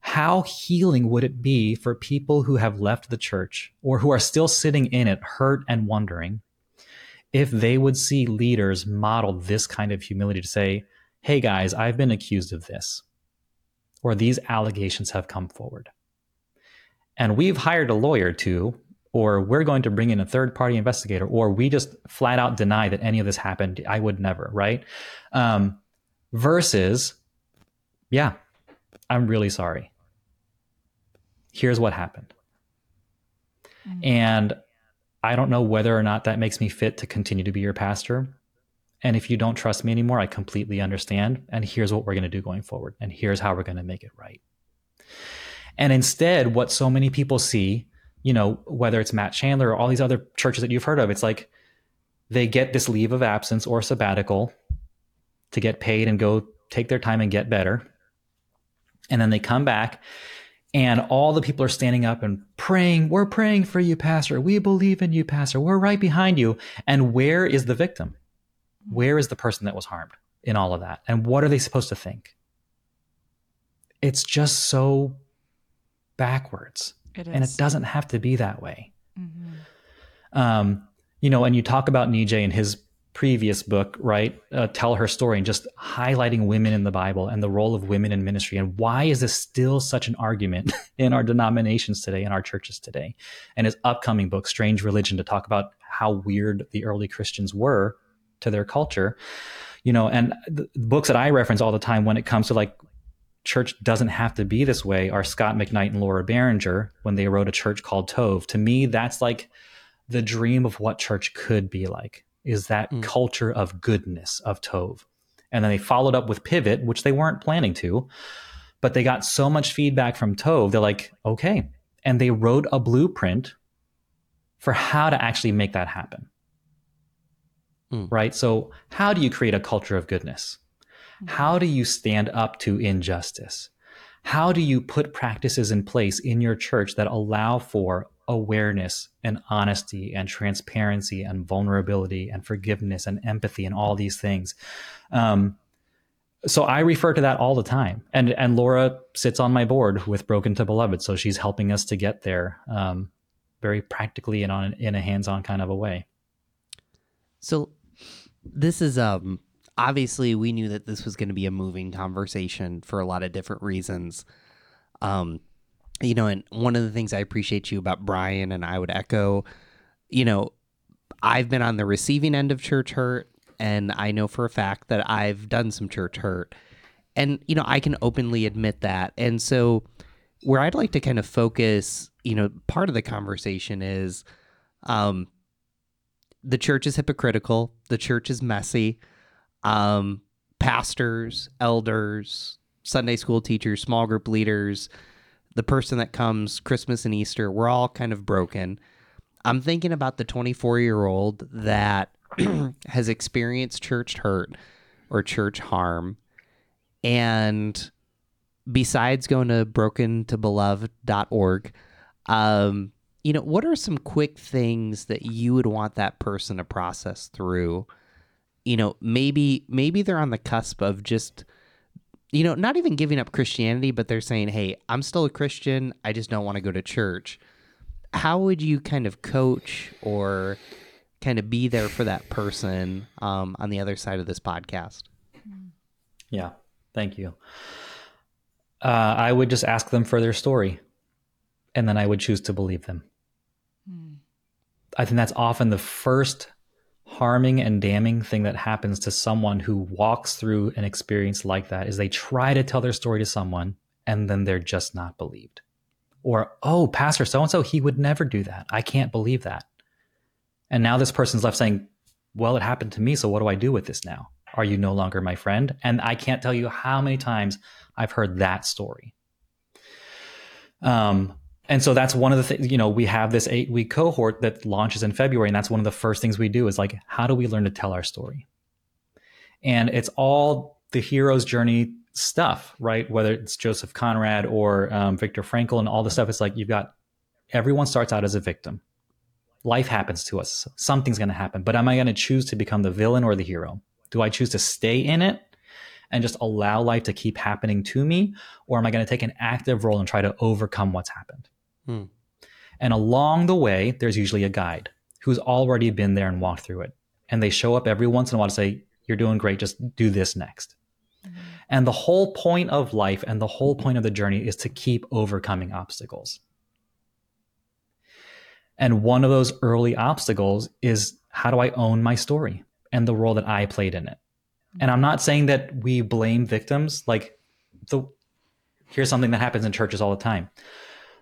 how healing would it be for people who have left the church or who are still sitting in it hurt and wondering if they would see leaders model this kind of humility to say hey guys i've been accused of this or these allegations have come forward. And we've hired a lawyer to or we're going to bring in a third party investigator or we just flat out deny that any of this happened. I would never right? Um, versus yeah i'm really sorry. Here's what happened. And i don't know whether or not that makes me fit to continue to be your pastor and if you don't trust me anymore i completely understand and here's what we're going to do going forward and here's how we're going to make it right and instead, what so many people see, you know, whether it's Matt Chandler or all these other churches that you've heard of, it's like they get this leave of absence or sabbatical to get paid and go take their time and get better. And then they come back and all the people are standing up and praying, We're praying for you, Pastor. We believe in you, Pastor. We're right behind you. And where is the victim? Where is the person that was harmed in all of that? And what are they supposed to think? It's just so backwards. It is. And it doesn't have to be that way. Mhm. Um, you know, and you talk about Nijay in his previous book, right? Uh, Tell Her Story, and just highlighting women in the Bible and the role of women in ministry. And why is this still such an argument (laughs) in our denominations today, in our churches today? And his upcoming book, Strange Religion, to talk about how weird the early Christians were to their culture. You know, and the books that I reference all the time when it comes to like church doesn't have to be this way are Scot McKnight and Laura Barringer when they wrote a church called Tov. To me, that's like the dream of what church could be like is that Mm. culture of goodness of Tov. And then they followed up with Pivot, which they weren't planning to, but they got so much feedback from Tov. They're like, okay. And they wrote a blueprint for how to actually make that happen. Mm. Right. So, how do you create a culture of goodness? How do you stand up to injustice? How do you put practices in place in your church that allow for awareness and honesty and transparency and vulnerability and forgiveness and empathy and all these things. Um, so I refer to that all the time. And and Laura sits on my board with Broken to Beloved, so she's helping us to get there, um, very practically and on in a hands-on kind of a way. So this is um obviously we knew that this was going to be a moving conversation for a lot of different reasons. Um you know, and one of the things I appreciate you about Brian and I would echo, you know, I've been on the receiving end of church hurt and I know for a fact that I've done some church hurt. And you know, I can openly admit that. And so where I'd like to kind of focus, you know, part of the conversation is um the church is hypocritical, the church is messy. Um pastors, elders, Sunday school teachers, small group leaders, the person that comes Christmas and Easter, we're all kind of broken. I'm thinking about the 24 year old that (clears throat) has experienced church hurt or church harm. And besides going to broken brokentobeloved.org, um, you know, what are some quick things that you would want that person to process through? You know, maybe maybe they're on the cusp of just you know, not even giving up Christianity, but they're saying, "Hey, I'm still a Christian. I just don't want to go to church." How would you kind of coach or kind of be there for that person um, on the other side of this podcast? Yeah, thank you. Uh, I would just ask them for their story, and then I would choose to believe them. I think that's often the first harming and damning thing that happens to someone who walks through an experience like that is they try to tell their story to someone and then they're just not believed. Or, oh, Pastor so and so, he would never do that. I can't believe that. And now this person's left saying, well, it happened to me. So what do I do with this now? Are you no longer my friend? And I can't tell you how many times I've heard that story. Um, and so that's one of the things, you know, we have this eight week cohort that launches in February. And that's one of the first things we do is like, how do we learn to tell our story? And it's all the hero's journey stuff, right? Whether it's Joseph Conrad or um, Viktor Frankl and all the stuff. It's like you've got everyone starts out as a victim. Life happens to us. Something's going to happen. But am I going to choose to become the villain or the hero? Do I choose to stay in it and just allow life to keep happening to me? Or am I going to take an active role and try to overcome what's happened? Hmm. And along the way, there's usually a guide who's already been there and walked through it. And they show up every once in a while to say, You're doing great, just do this next. Mm-hmm. And the whole point of life and the whole point of the journey is to keep overcoming obstacles. And one of those early obstacles is how do I own my story and the role that I played in it? And I'm not saying that we blame victims. Like the here's something that happens in churches all the time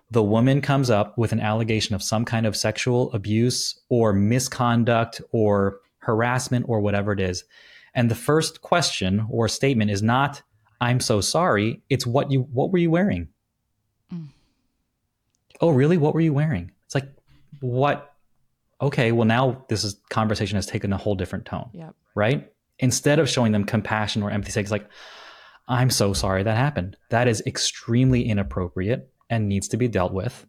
the woman comes up with an allegation of some kind of sexual abuse or misconduct or harassment or whatever it is. And the first question or statement is not, I'm so sorry. It's what you, what were you wearing? Mm. Oh, really? What were you wearing? It's like, what? Okay. Well, now this is conversation has taken a whole different tone. Yep. Right. Instead of showing them compassion or empathy, it's like, I'm so sorry that happened. That is extremely inappropriate and needs to be dealt with.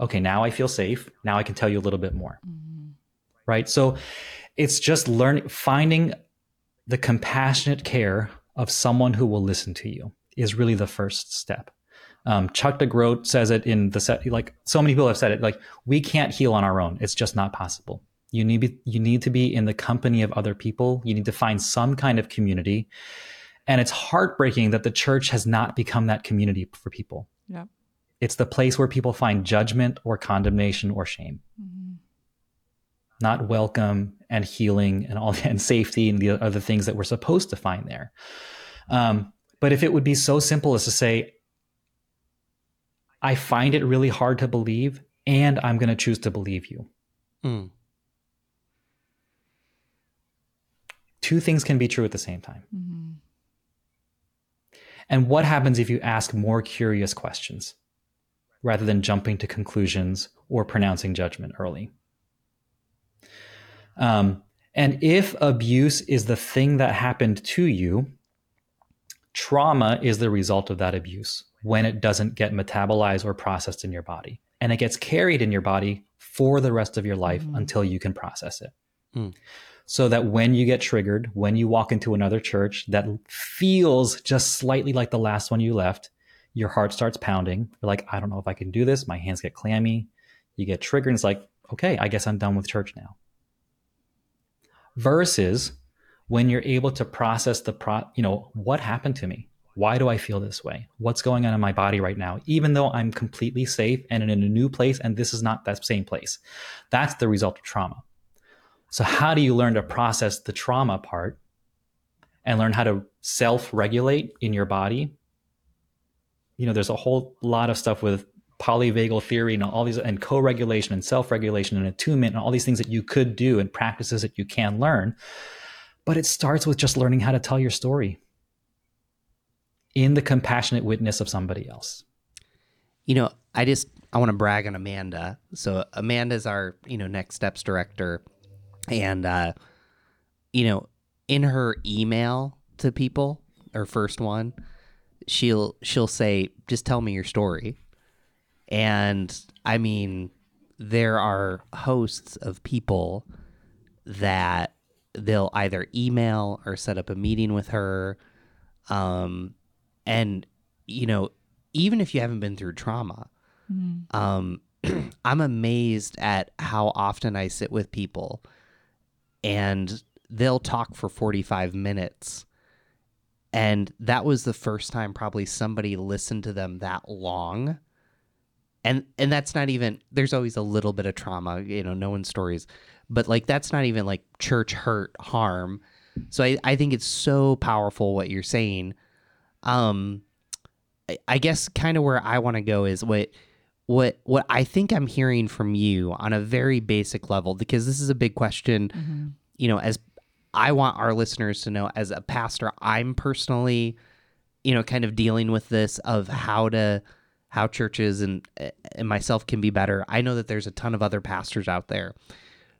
Okay, now I feel safe. Now I can tell you a little bit more. Mm-hmm. Right? So it's just learning, finding the compassionate care of someone who will listen to you is really the first step. Um, Chuck DeGroat says it in the set, like so many people have said it, like we can't heal on our own. It's just not possible. You need, be, you need to be in the company of other people. You need to find some kind of community. And it's heartbreaking that the church has not become that community for people. Yeah. It's the place where people find judgment or condemnation or shame. Mm-hmm. Not welcome and healing and all (laughs) and safety and the other things that we're supposed to find there. Um, but if it would be so simple as to say, I find it really hard to believe, and I'm going to choose to believe you. Mm. Two things can be true at the same time. Mm-hmm. And what happens if you ask more curious questions? Rather than jumping to conclusions or pronouncing judgment early. Um, and if abuse is the thing that happened to you, trauma is the result of that abuse when it doesn't get metabolized or processed in your body. and it gets carried in your body for the rest of your life until you can process it. Mm. So that when you get triggered, when you walk into another church that feels just slightly like the last one you left, your heart starts pounding. You're like, I don't know if I can do this. My hands get clammy. You get triggered, and it's like, okay, I guess I'm done with church now. Versus when you're able to process the pro, you know, what happened to me? Why do I feel this way? What's going on in my body right now? Even though I'm completely safe and in a new place, and this is not that same place. That's the result of trauma. So, how do you learn to process the trauma part and learn how to self regulate in your body? You know, there's a whole lot of stuff with polyvagal theory and all these, and co regulation and self regulation and attunement and all these things that you could do and practices that you can learn. But it starts with just learning how to tell your story in the compassionate witness of somebody else. You know, I just I want to brag on Amanda. So Amanda's our you know next steps director, and uh, you know, in her email to people, her first one, she'll she'll say, "Just tell me your story," and I mean, there are hosts of people that they'll either email or set up a meeting with her, um, and you know, even if you haven't been through trauma um, (clears throat) I'm amazed at how often I sit with people and they'll talk for 45 minutes. And that was the first time probably somebody listened to them that long. And and that's not even there's always a little bit of trauma, you know, no one's stories. But like that's not even like church hurt harm. So I, I think it's so powerful what you're saying. Um I- I guess kind of where I want to go is what what what I think I'm hearing from you on a very basic level because this is a big question, you know, as I want our listeners to know as a pastor, I'm personally, you know, kind of dealing with this of how to how churches and and myself can be better. I know that there's a ton of other pastors out there.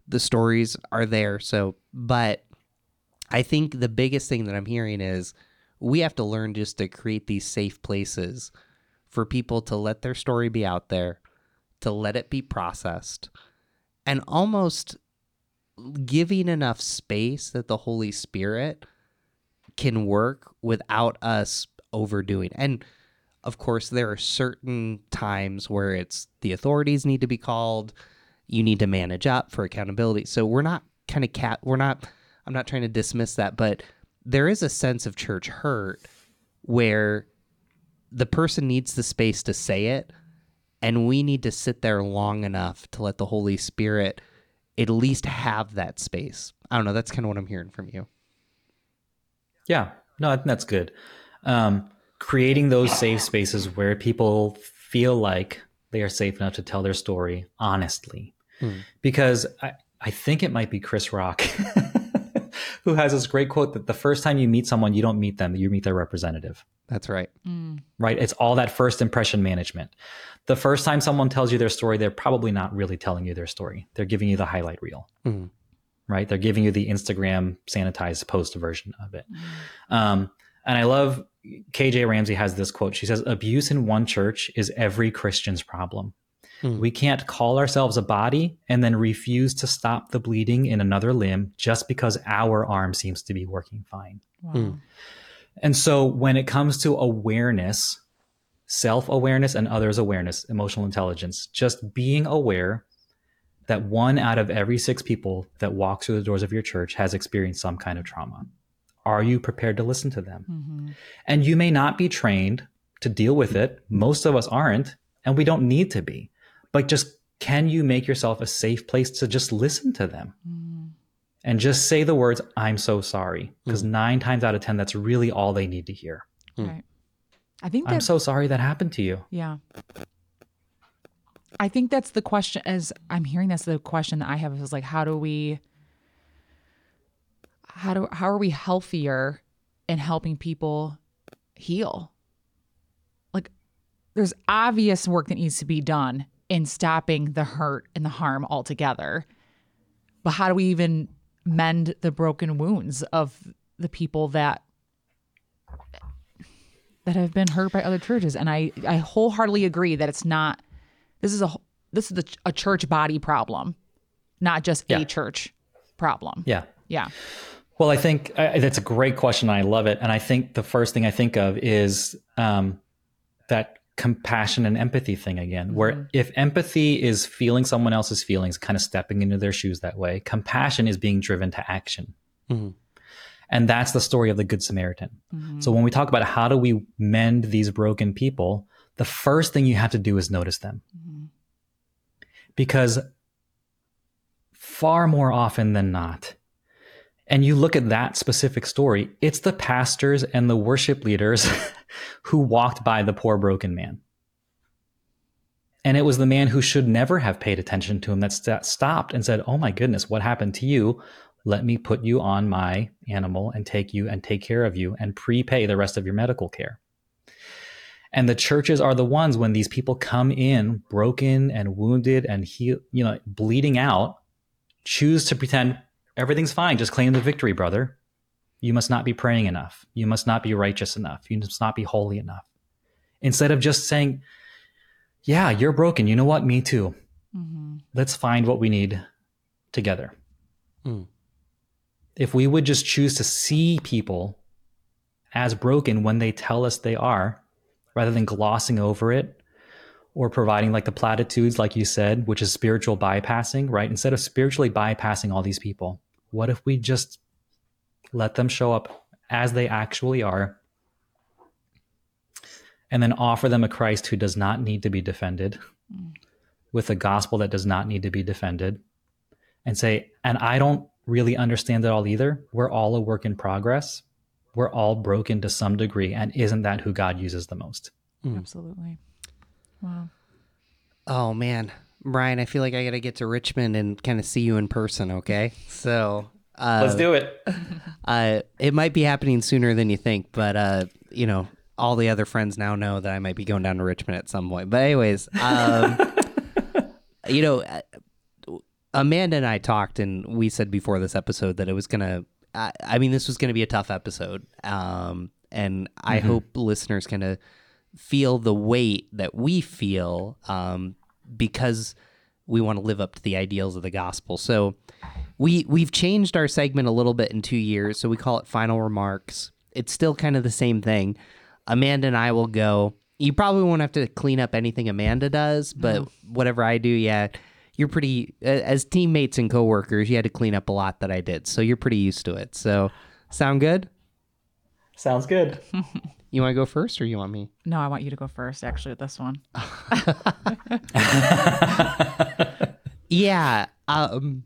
The stories are there, so but I think the biggest thing that I'm hearing is we have to learn just to create these safe places for people to let their story be out there, to let it be processed, and almost giving enough space that the Holy Spirit can work without us overdoing. And of course, there are certain times where it's the authorities need to be called, you need to manage up for accountability. So we're not kind of cat, we're not, I'm not trying to dismiss that, but there is a sense of church hurt where the person needs the space to say it and we need to sit there long enough to let the holy spirit at least have that space i don't know that's kind of what i'm hearing from you Yeah, no, I think that's good. Um, creating those safe spaces where people feel like they are safe enough to tell their story honestly. Hmm. Because I, I think it might be Chris Rock (laughs) who has this great quote that the first time you meet someone, you don't meet them, you meet their representative, that's right right? It's all that first impression management. The first time someone tells you their story, they're probably not really telling you their story. They're giving you the highlight reel Mhm. right? They're giving you the Instagram sanitized post version of it. Um, and I love KJ Ramsey has this quote. She says, Abuse in one church is every Christian's problem. Hmm. We can't call ourselves a body and then refuse to stop the bleeding in another limb just because our arm seems to be working fine. Wow. Mm. And so when it comes to awareness, self awareness and others' awareness, emotional intelligence, just being aware that one out of every six people that walks through the doors of your church has experienced some kind of trauma. Are you prepared to listen to them? Mhm. And you may not be trained to deal with it. Most of us aren't, and we don't need to be. But just can you make yourself a safe place to just listen to them? Mm. And just say the words, I'm so sorry. Because nine times out of 10, that's really all they need to hear. Hmm. Right. I think I'm so sorry that happened to you. Yeah. I think that's the question as I'm hearing that's the question that I have is like how do we how do how are we healthier in helping people heal? Like there's obvious work that needs to be done in stopping the hurt and the harm altogether. But how do we even mend the broken wounds of the people that that have been hurt by other churches and i i wholeheartedly agree that it's not this is a this is a, a church body problem, not just Yeah. a church problem. Yeah. Yeah. Well, I think I, that's a great question. I love it. And I think the first thing I think of is um, that compassion and empathy thing again, where mm-hmm. if empathy is feeling someone else's feelings, kind of stepping into their shoes that way, compassion is being driven to action. Mhm. And that's the story of the Good Samaritan. Mm-hmm. So when we talk about how do we mend these broken people, the first thing you have to do is notice them. Mm-hmm. Because far more often than not, and you look at that specific story, it's the pastors and the worship leaders (laughs) who walked by the poor broken man. And it was the man who should never have paid attention to him that st- stopped and said, Oh my goodness, what happened to you? Let me put you on my animal and take you and take care of you and prepay the rest of your medical care. And the churches are the ones when these people come in broken and wounded and heal, you know, bleeding out, choose to pretend everything's fine. Just claim the victory, brother. You must not be praying enough. You must not be righteous enough. You must not be holy enough. Instead of just saying, yeah, you're broken. You know what? Me too. Let's find what we need together. Hmm. If we would just choose to see people as broken when they tell us they are, rather than glossing over it or providing like the platitudes, like you said, which is spiritual bypassing, right? Instead of spiritually bypassing all these people, what if we just let them show up as they actually are and then offer them a Christ who does not need to be defended mm. with a gospel that does not need to be defended and say, and I don't really understand it all either. We're all a work in progress. We're all broken to some degree. And isn't that who God uses the most? Hmm. Absolutely. Wow. Oh man, Brian, I feel like I gotta get to Richmond and kind of see you in person. Okay, so uh, Let's do it. Uh, it might be happening sooner than you think, but uh, you know, all the other friends now know that I might be going down to Richmond at some point. But anyways, um, (laughs) you know, uh, Amanda and I talked, and we said before this episode that it was gonna. I, I mean, this was gonna be a tough episode, um, and I hope listeners kind of feel the weight that we feel um, because we want to live up to the ideals of the gospel. So we we've changed our segment a little bit in two years, so we call it final remarks. It's still kind of the same thing. Amanda and I will go. You probably won't have to clean up anything Amanda does, but whatever I do, yeah, you're pretty as teammates and coworkers. You had to clean up a lot that I did, so you're pretty used to it. So, sound good? Sounds good. (laughs) You want to go first, or you want me? No, I want you to go first, actually, with this one. (laughs) (laughs) Yeah, um,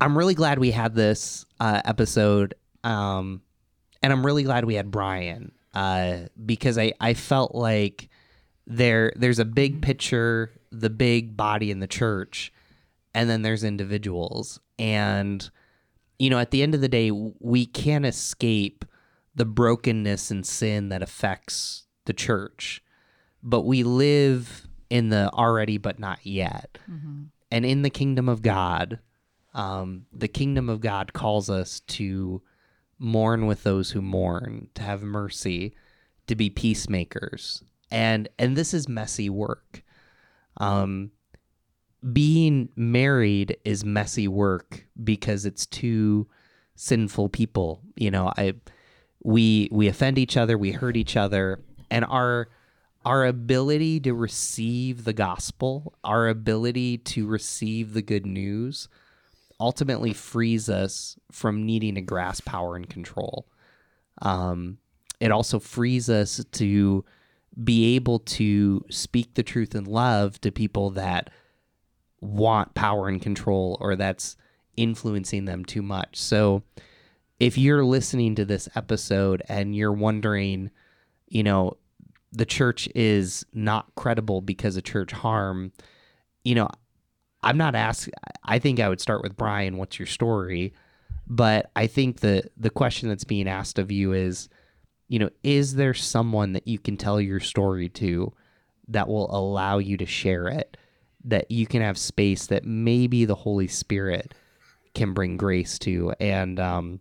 I'm really glad we had this uh, episode, um, and I'm really glad we had Brian uh, because I I felt like there there's a big picture, the big body in the church, and then there's individuals, and you know at the end of the day we can't escape the brokenness and sin that affects the church, but we live in the already but not yet and in the kingdom of God, um, the kingdom of God calls us to mourn with those who mourn, to have mercy, to be peacemakers, and and this is messy work. Um, being married is messy work because it's two sinful people. You know, I we we offend each other, we hurt each other, and our our ability to receive the gospel, our ability to receive the good news, ultimately frees us from needing to grasp power and control. Um, it also frees us to be able to speak the truth in love to people that want power and control or that's influencing them too much. So if you're listening to this episode and you're wondering, you know, the church is not credible because of church harm, you know, I'm not asking I think I would start with Brian, what's your story? But I think the the question that's being asked of you is, you know, is there someone that you can tell your story to that will allow you to share it? That you can have space that maybe the Holy Spirit can bring grace to. And um,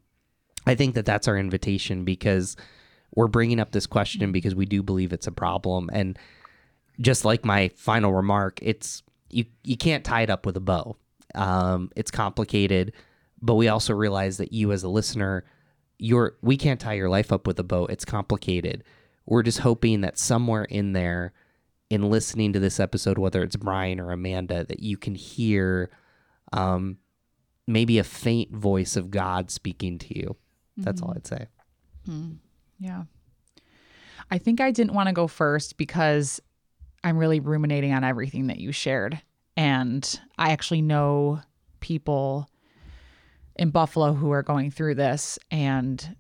I think that that's our invitation because we're bringing up this question because we do believe it's a problem. And just like my final remark, it's you you can't tie it up with a bow. Um, it's complicated, but we also realize that you as a listener, you're we can't tie your life up with a bow. It's complicated. We're just hoping that somewhere in there, in listening to this episode, whether it's Brian or Amanda, that you can hear um, maybe a faint voice of God speaking to you. That's all I'd say. Yeah. I think I didn't want to go first because I'm really ruminating on everything that you shared. And I actually know people in Buffalo who are going through this, and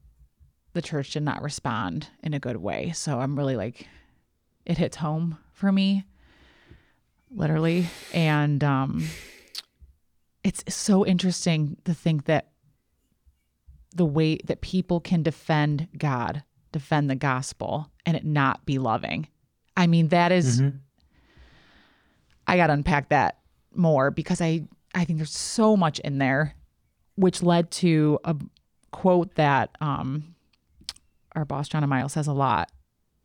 the church did not respond in a good way. So I'm really like, it hits home for me, literally. And um, it's so interesting to think that the way that people can defend God, defend the gospel, and it not be loving. I mean, that is- I got to unpack that more because I I think there's so much in there, which led to a quote that um, our boss John Iamaio says a lot.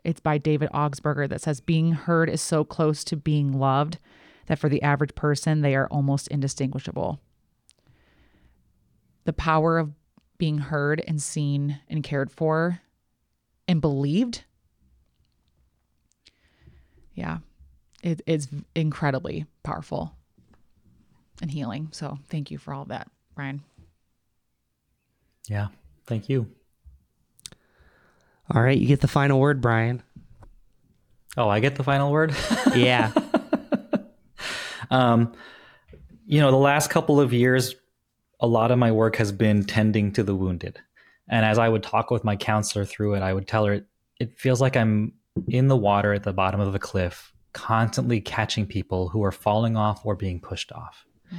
It's by David Augsburger that says, "Being heard is so close to being loved that for the average person they are almost indistinguishable." The power of being heard and seen and cared for and believed. Yeah, it, it's incredibly powerful and healing. So thank you for all that, Brian. Yeah. Thank you. All right, you get the final word, Brian. Oh, I get the final word. Yeah. (laughs) Um, you know, the last couple of years, a lot of my work has been tending to the wounded. And as I would talk with my counselor through it, I would tell her it, it feels like I'm in the water at the bottom of the cliff, constantly catching people who are falling off or being pushed off. Mm.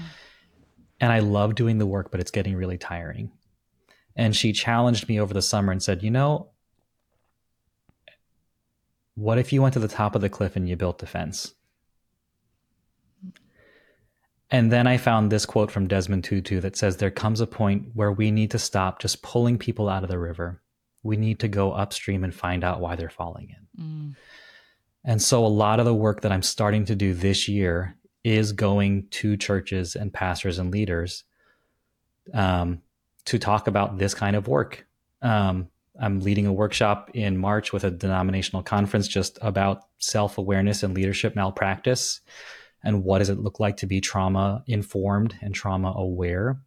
And I love doing the work, but it's getting really tiring. And she challenged me over the summer and said, You know, what if you went to the top of the cliff and you built a fence? And then I found this quote from Desmond Tutu that says, There comes a point where we need to stop just pulling people out of the river. We need to go upstream and find out why they're falling in. And so a lot of the work that I'm starting to do this year is going to churches and pastors and leaders um, to talk about this kind of work. Um, I'm leading a workshop in March with a denominational conference just about self awareness and leadership malpractice and what does it look like to be trauma informed and trauma aware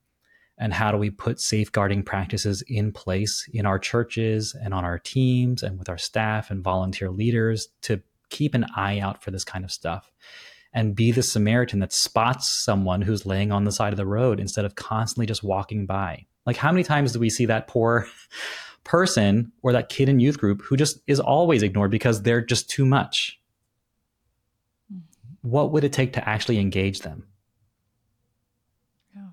and how do we put safeguarding practices in place in our churches and on our teams and with our staff and volunteer leaders to keep an eye out for this kind of stuff and be the Samaritan that spots someone who's laying on the side of the road instead of constantly just walking by. Like, how many times do we see that poor (laughs) person or that kid in youth group who just is always ignored because they're just too much? What would it take to actually engage them? Yeah.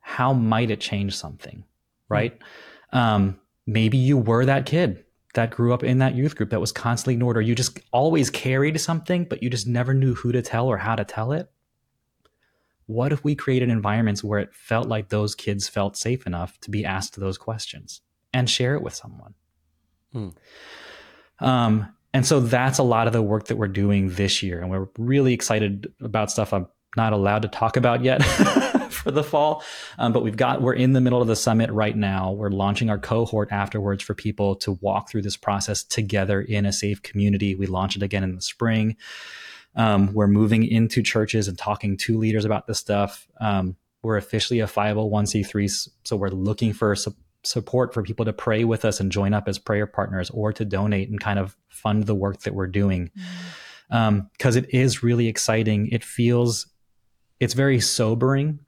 How might it change something? Right? Um, maybe you were that kid that grew up in that youth group that was constantly ignored, or you just always carried something, but you just never knew who to tell or how to tell it. What if we created environments where it felt like those kids felt safe enough to be asked those questions and share it with someone? Hmm. Um, and so that's a lot of the work that we're doing this year. And we're really excited about stuff I'm not allowed to talk about yet (laughs) for the fall. Um, but we've got, we're in the middle of the summit right now. We're launching our cohort afterwards for people to walk through this process together in a safe community. We launch it again in the spring. Um, we're moving into churches and talking to leaders about this stuff. Um, we're officially a 501c3, so we're looking for su- support for people to pray with us and join up as prayer partners or to donate and kind of fund the work that we're doing. Mm-hmm. Um, because it is really exciting. It feels, it's very sobering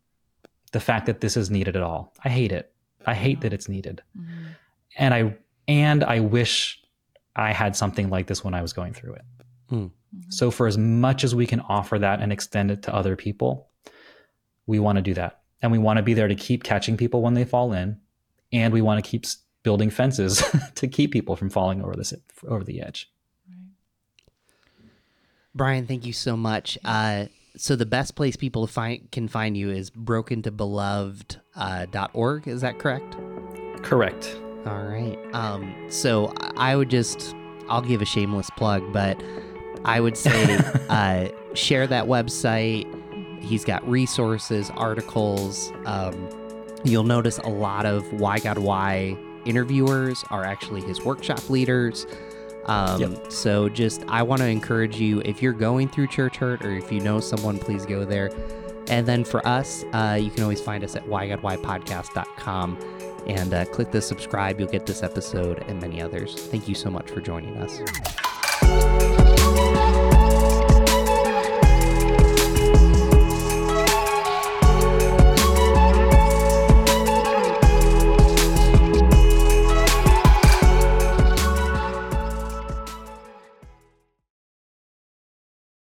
the fact that this is needed at all. I hate it. I hate that it's needed. Mm-hmm. And I, and I wish I had something like this when I was going through it. Hmm. Mm-hmm. So, for as much as we can offer that and extend it to other people, we want to do that. And we want to be there to keep catching people when they fall in. And we want to keep building fences (laughs) to keep people from falling over the, over the edge. Brian, thank you so much. Uh, so the best place people find can find you is brokentobeloved.org. Uh, dot org. is that correct? Correct. All right. Um, so I would just, I'll give a shameless plug, but I would say (laughs) uh, share that website, he's got resources, articles. Um, you'll notice a lot of Why God Why interviewers are actually his workshop leaders. Um, Yep. So just, I want to encourage you if you're going through church hurt or if you know someone, please go there. And then for us, uh, you can always find us at whygodwhypodcast.com and uh, click the subscribe. You'll get this episode and many others. Thank you so much for joining us.